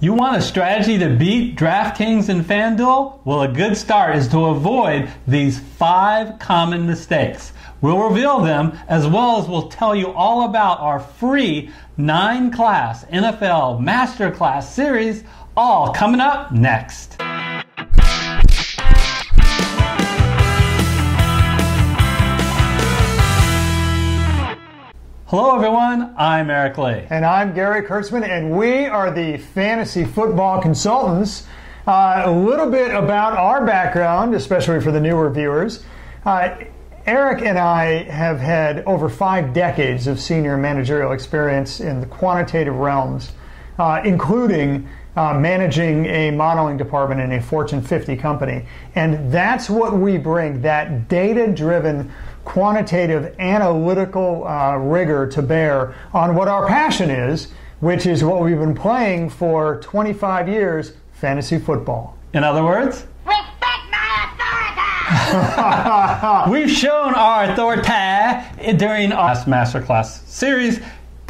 You want a strategy to beat DraftKings and FanDuel? Well, a good start is to avoid these five common mistakes. We'll reveal them as well as we'll tell you all about our free nine class NFL Masterclass series, all coming up next. Hello, everyone. I'm Eric Lee. And I'm Gary Kurtzman, and we are the Fantasy Football Consultants. Uh, a little bit about our background, especially for the newer viewers. Uh, Eric and I have had over five decades of senior managerial experience in the quantitative realms, uh, including uh, managing a modeling department in a Fortune 50 company. And that's what we bring that data driven quantitative analytical uh, rigor to bear on what our passion is, which is what we've been playing for 25 years fantasy football. In other words, Respect my authority! we've shown our authority during our masterclass series.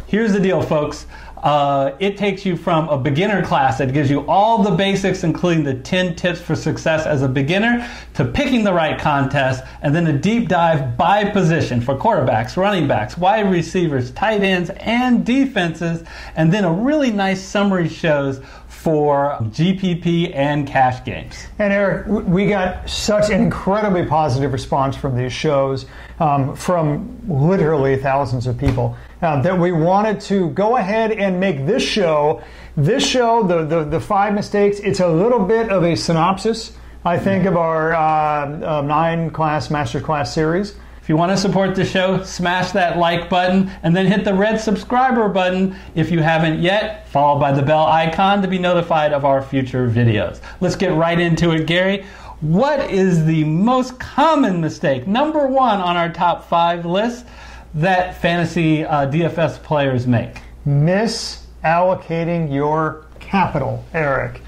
Here's the deal, folks. Uh, it takes you from a beginner class that gives you all the basics, including the 10 tips for success as a beginner, to picking the right contest, and then a deep dive by position for quarterbacks, running backs, wide receivers, tight ends, and defenses, and then a really nice summary shows for GPP and cash games. And Eric, we got such an incredibly positive response from these shows, um, from literally thousands of people, uh, that we wanted to go ahead and make this show, this show, the, the, the five mistakes, it's a little bit of a synopsis, I think, of our uh, uh, nine class master class series. If you want to support the show, smash that like button and then hit the red subscriber button if you haven't yet, followed by the bell icon to be notified of our future videos. Let's get right into it, Gary. What is the most common mistake, number one on our top five list, that fantasy uh, DFS players make? Misallocating your capital, Eric.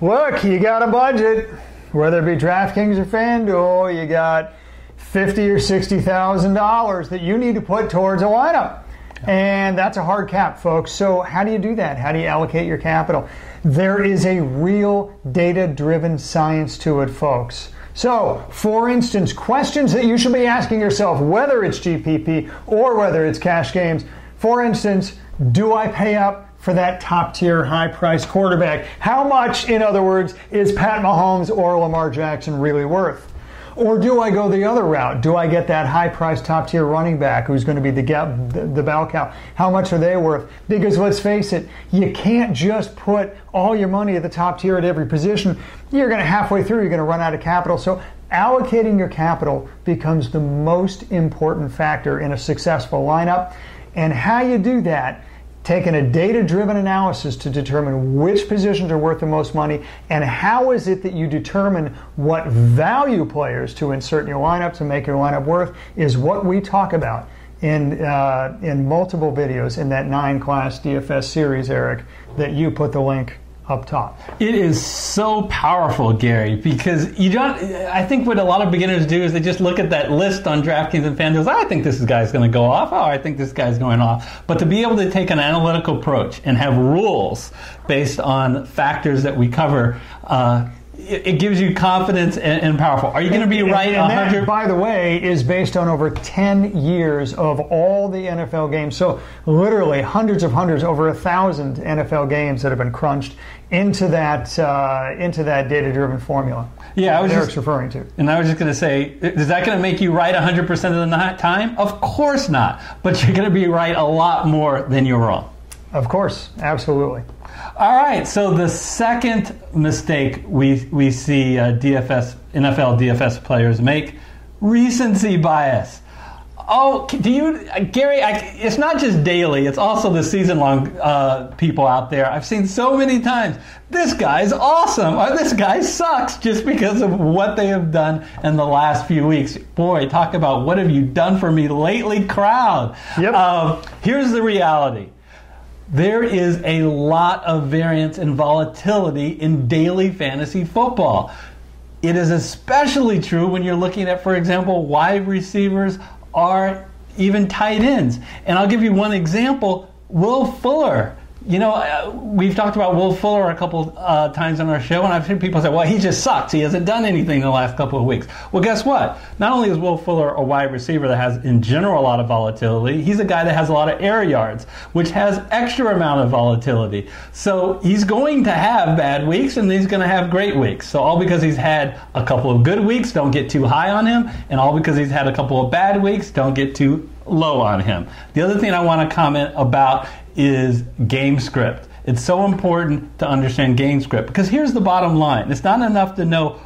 Look, you got a budget, whether it be DraftKings or FanDuel, you got fifty or sixty thousand dollars that you need to put towards a lineup. And that's a hard cap, folks. So, how do you do that? How do you allocate your capital? There is a real data driven science to it, folks. So, for instance, questions that you should be asking yourself, whether it's GPP or whether it's cash games. For instance, do I pay up for that top tier, high priced quarterback? How much, in other words, is Pat Mahomes or Lamar Jackson really worth? Or do I go the other route? Do I get that high priced top tier running back who's going to be the, gap, the, the bell cow? How much are they worth? Because let's face it, you can't just put all your money at the top tier at every position. You're going to halfway through, you're going to run out of capital. So allocating your capital becomes the most important factor in a successful lineup. And how you do that taking a data driven analysis to determine which positions are worth the most money and how is it that you determine what value players to insert in your lineup to make your lineup worth is what we talk about in uh, in multiple videos in that nine class DFS series, Eric, that you put the link up top. It is so powerful, Gary, because you don't. I think what a lot of beginners do is they just look at that list on DraftKings and FanDuel. I think this guy's going to go off. Oh, I think this guy's going off. But to be able to take an analytical approach and have rules based on factors that we cover. Uh, it, gives you confidence and, and powerful. Are you going to be and, right? And that, by the way, is based on over 10 years of all the NFL games. So literally hundreds of hundreds, over a thousand NFL games that have been crunched into that uh, into that data-driven formula. Yeah, I was Eric's just, referring to. And I was just going to say, is that going to make you right 100% of the time? Of course not. But you're going to be right a lot more than you're wrong. Of course, absolutely. All right. So the second mistake we we see uh, DFS NFL DFS players make recency bias. Oh, do you, Gary? I, it's not just daily; it's also the season-long uh, people out there. I've seen so many times. This guy's awesome, or this guy sucks, just because of what they have done in the last few weeks. Boy, talk about what have you done for me lately, crowd. Yep. Uh, here's the reality there is a lot of variance and volatility in daily fantasy football. It is especially true when you're looking at, for example, wide receivers or even tight ends. And I'll give you one example Will Fuller. You know, uh, we've talked about Will Fuller a couple uh, times on our show, and I've heard people say, well, he just sucks. He hasn't done anything in the last couple of weeks. Well, guess what? Not only is Will Fuller a wide receiver that has, in general, a lot of volatility, he's a guy that has a lot of air yards, which has extra amount of volatility. So he's going to have bad weeks, and he's going to have great weeks. So all because he's had a couple of good weeks, don't get too high on him, and all because he's had a couple of bad weeks, don't get too low on him. The other thing I want to comment about is game script. It's so important to understand game script because here's the bottom line. It's not enough to know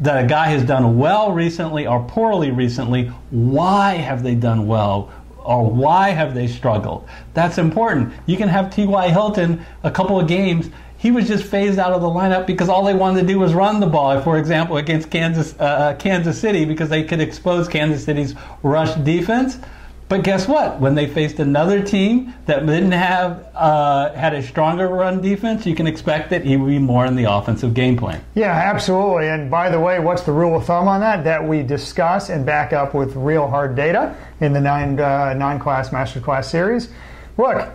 that a guy has done well recently or poorly recently. Why have they done well? Or why have they struggled? That's important. You can have T.Y. Hilton a couple of games he was just phased out of the lineup because all they wanted to do was run the ball. For example, against Kansas uh, uh Kansas City, because they could expose Kansas City's rush defense. But guess what? When they faced another team that didn't have uh, had a stronger run defense, you can expect that he would be more in the offensive game plan. Yeah, absolutely. And by the way, what's the rule of thumb on that? That we discuss and back up with real hard data in the nine uh, nine class master class series. Look,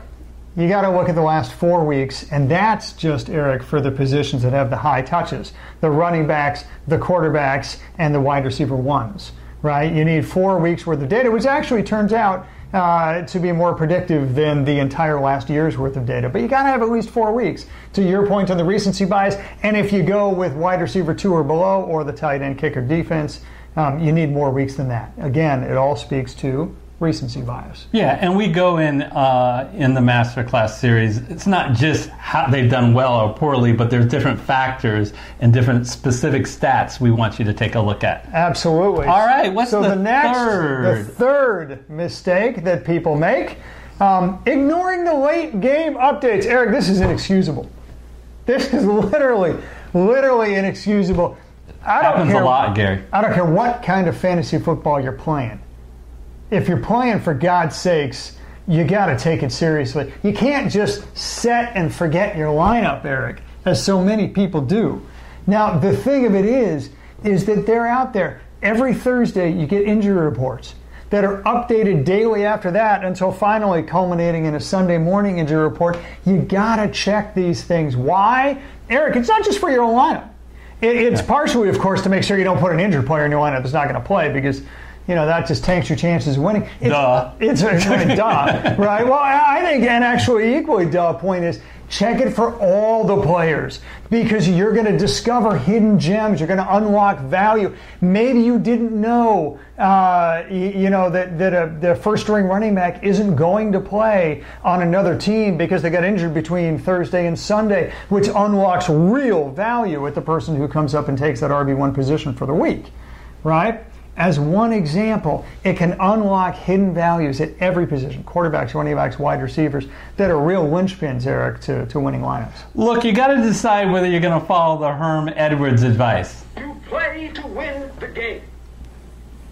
you got to look at the last four weeks, and that's just Eric for the positions that have the high touches: the running backs, the quarterbacks, and the wide receiver ones right? You need four weeks worth of data, which actually turns out uh, to be more predictive than the entire last year's worth of data. But you got to have at least four weeks. To your point on the recency bias, and if you go with wide receiver two or below, or the tight end kicker defense, um, you need more weeks than that. Again, it all speaks to recency bias. Yeah, and we go in uh, in the masterclass series. It's not just how they've done well or poorly, but there's different factors and different specific stats we want you to take a look at. Absolutely. All right. What's so the, the next, third? The third mistake that people make: um, ignoring the late game updates. Eric, this is inexcusable. This is literally, literally inexcusable. I don't Happens care, a lot, Gary. I don't care what kind of fantasy football you're playing if you're playing for God's sakes, you got to take it seriously. You can't just set and forget your lineup, Eric, as so many people do. Now, the thing of it is, is that they're out there. Every Thursday, you get injury reports that are updated daily after that until finally culminating in a Sunday morning injury report. You got to check these things. Why? Eric, it's not just for your own lineup. it's partially, of course, to make sure you don't put an injured player in your lineup that's not going to play because you know that just tanks your chances of winning. It's, duh. It's, it's duh, right? Well, I think, an actually equally duh point is check it for all the players because you're going to discover hidden gems. You're going to unlock value. Maybe you didn't know, uh, you, know, that that a, the first string running back isn't going to play on another team because they got injured between Thursday and Sunday, which unlocks real value with the person who comes up and takes that RB one position for the week, right? As one example, it can unlock hidden values at every position quarterbacks, running backs, wide receivers that are real linchpins, Eric, to, to winning lineups. Look, you got to decide whether you're going to follow the Herm Edwards advice. You play to win the game.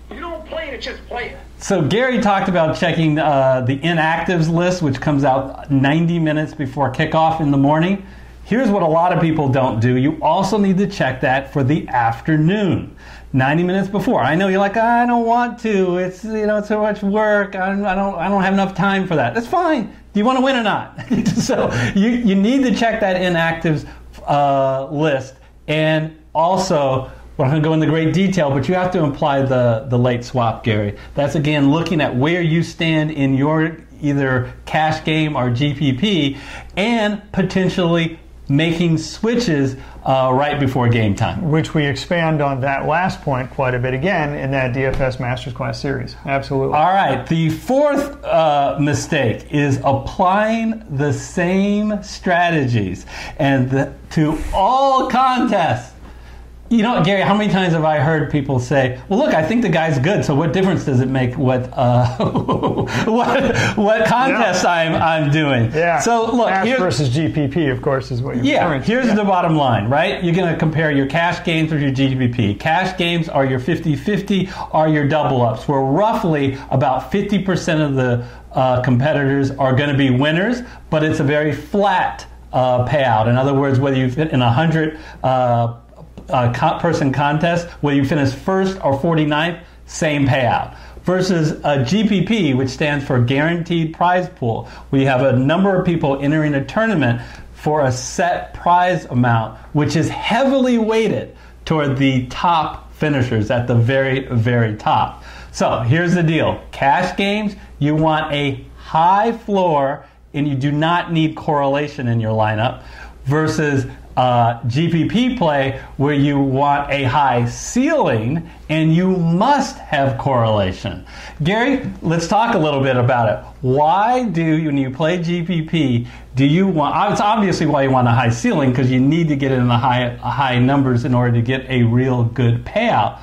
You don't play to just play it. So Gary talked about checking uh, the inactives list, which comes out 90 minutes before kickoff in the morning. Here's what a lot of people don't do. You also need to check that for the afternoon. 90 minutes before. I know you're like, I don't want to. It's you know, it's so much work. I don't, I don't, I don't have enough time for that. That's fine. Do you want to win or not? so you, you need to check that inactives uh, list. And also, we're not going to go into great detail, but you have to imply the, the late swap, Gary. That's again looking at where you stand in your either cash game or GPP and potentially making switches uh, right before game time. Which we expand on that last point quite a bit again in that DFS Masters Class series. Absolutely. All right. The fourth uh, mistake is applying the same strategies and the, to all contests. You know, Gary, how many times have I heard people say, "Well, look, I think the guy's good. So what difference does it make what uh, what what contest yeah. I'm I'm doing?" Yeah. So look, cash versus GPP, of course, is what you're. Yeah. Here's yeah. the bottom line, right? You're going to compare your cash games with your GPP. Cash games are your 50-50, are your double ups, where roughly about 50% of the uh, competitors are going to be winners, but it's a very flat uh, payout. In other words, whether you fit in a hundred uh, uh, person contest, whether you finish first or 49th, same payout. versus a GPP, which stands for Guaranteed Prize Pool. We have a number of people entering a tournament for a set prize amount, which is heavily weighted toward the top finishers at the very, very top. So here's the deal cash games, you want a high floor and you do not need correlation in your lineup versus uh, GPP play where you want a high ceiling and you must have correlation. Gary, let's talk a little bit about it. Why do you, when you play GPP, do you want? It's obviously why you want a high ceiling because you need to get it in the high high numbers in order to get a real good payout.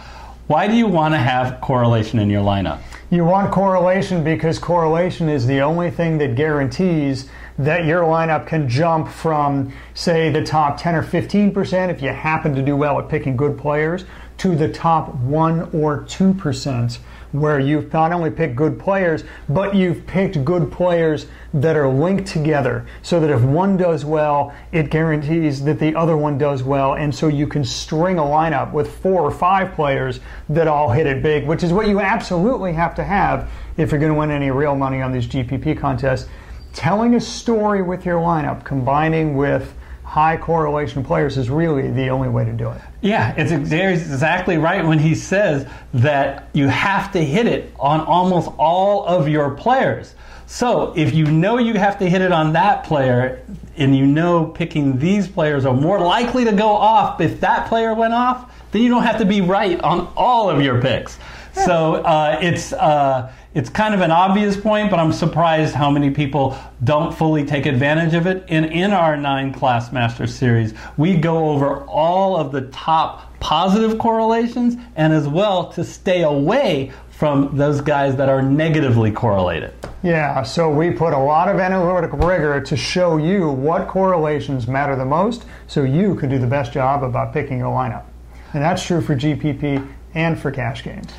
Why do you want to have correlation in your lineup? You want correlation because correlation is the only thing that guarantees that your lineup can jump from, say, the top 10 or 15% if you happen to do well at picking good players to the top 1 or 2% where you've not only picked good players, but you've picked good players that are linked together so that if one does well, it guarantees that the other one does well. And so you can string a lineup with four or five players that all hit it big, which is what you absolutely have to have if you're going to win any real money on these GPP contests telling a story with your lineup, combining with high correlation players is really the only way to do it. Yeah, it's exactly right when he says that you have to hit it on almost all of your players. So if you know you have to hit it on that player, and you know picking these players are more likely to go off if that player went off, then you don't have to be right on all of your picks. So uh, it's. Uh, it's kind of an obvious point, but I'm surprised how many people don't fully take advantage of it. And in our nine class master series, we go over all of the top positive correlations and as well to stay away from those guys that are negatively correlated. Yeah, so we put a lot of analytical rigor to show you what correlations matter the most so you can do the best job about picking your lineup. And that's true for GPP and for cash games.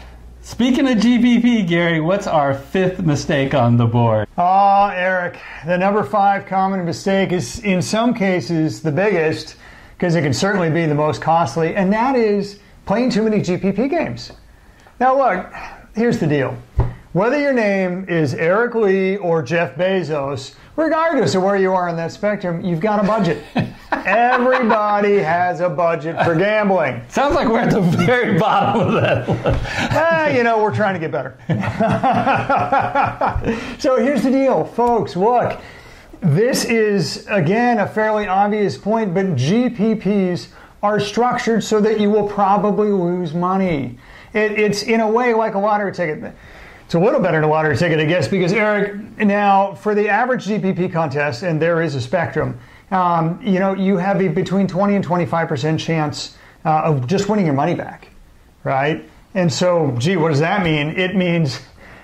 Speaking of GPP, Gary, what's our fifth mistake on the board? Ah, Eric, the number five common mistake is in some cases the biggest because it can certainly be the most costly, and that is playing too many GPP games. Now, look, here's the deal. Whether your name is Eric Lee or Jeff Bezos, regardless of where you are on that spectrum, you've got a budget. Everybody has a budget for gambling. Sounds like we're at the very bottom of that. eh, you know, we're trying to get better. so here's the deal, folks. Look, this is, again, a fairly obvious point, but GPPs are structured so that you will probably lose money. It, it's in a way like a lottery ticket. It's a little better than a lottery ticket, I guess, because Eric, now for the average GPP contest, and there is a spectrum, um, you know, you have a between 20 and 25% chance uh, of just winning your money back, right? And so, gee, what does that mean? It means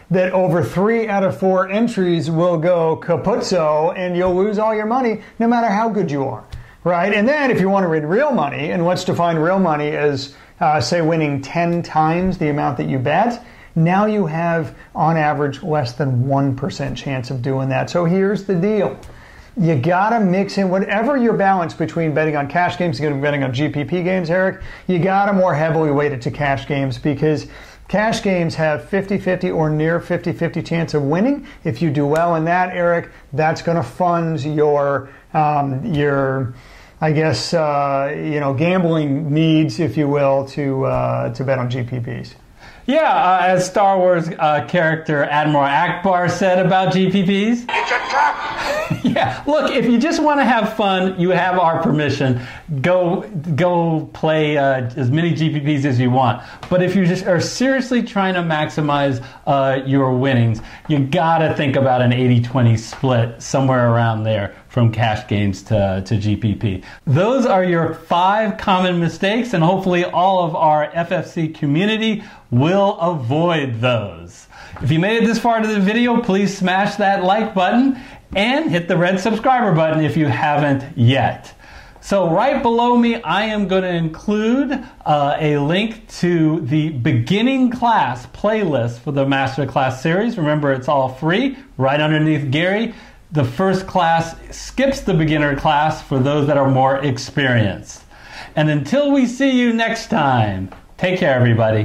that over three out of four entries will go capuzzo and you'll lose all your money no matter how good you are, right? And then if you want to win real money, and let's define real money as, uh, say, winning 10 times the amount that you bet, now you have, on average, less than 1% chance of doing that. So here's the deal. You gotta mix in whatever your balance between betting on cash games and betting on GPP games, Eric. You gotta more heavily weight it to cash games because cash games have 50 50 or near 50 50 chance of winning. If you do well in that, Eric, that's gonna fund your, um, your, I guess, uh, you know, gambling needs, if you will, to, uh, to bet on GPPs. Yeah, uh, as Star Wars uh, character Admiral Ackbar said about GPPs. Yeah, look, if you just want to have fun, you have our permission. Go, go play uh, as many GPPs as you want. But if you just are seriously trying to maximize uh, your winnings, you gotta think about an 80-20 split somewhere around there from cash games to, to GPP. Those are your five common mistakes, and hopefully all of our FFC community will avoid those. If you made it this far into the video, please smash that like button and hit the red subscriber button if you haven't yet. So right below me, I am going to include uh, a link to the beginning class playlist for the masterclass series. Remember, it's all free. Right underneath Gary, the first class skips the beginner class for those that are more experienced. And until we see you next time, take care, everybody.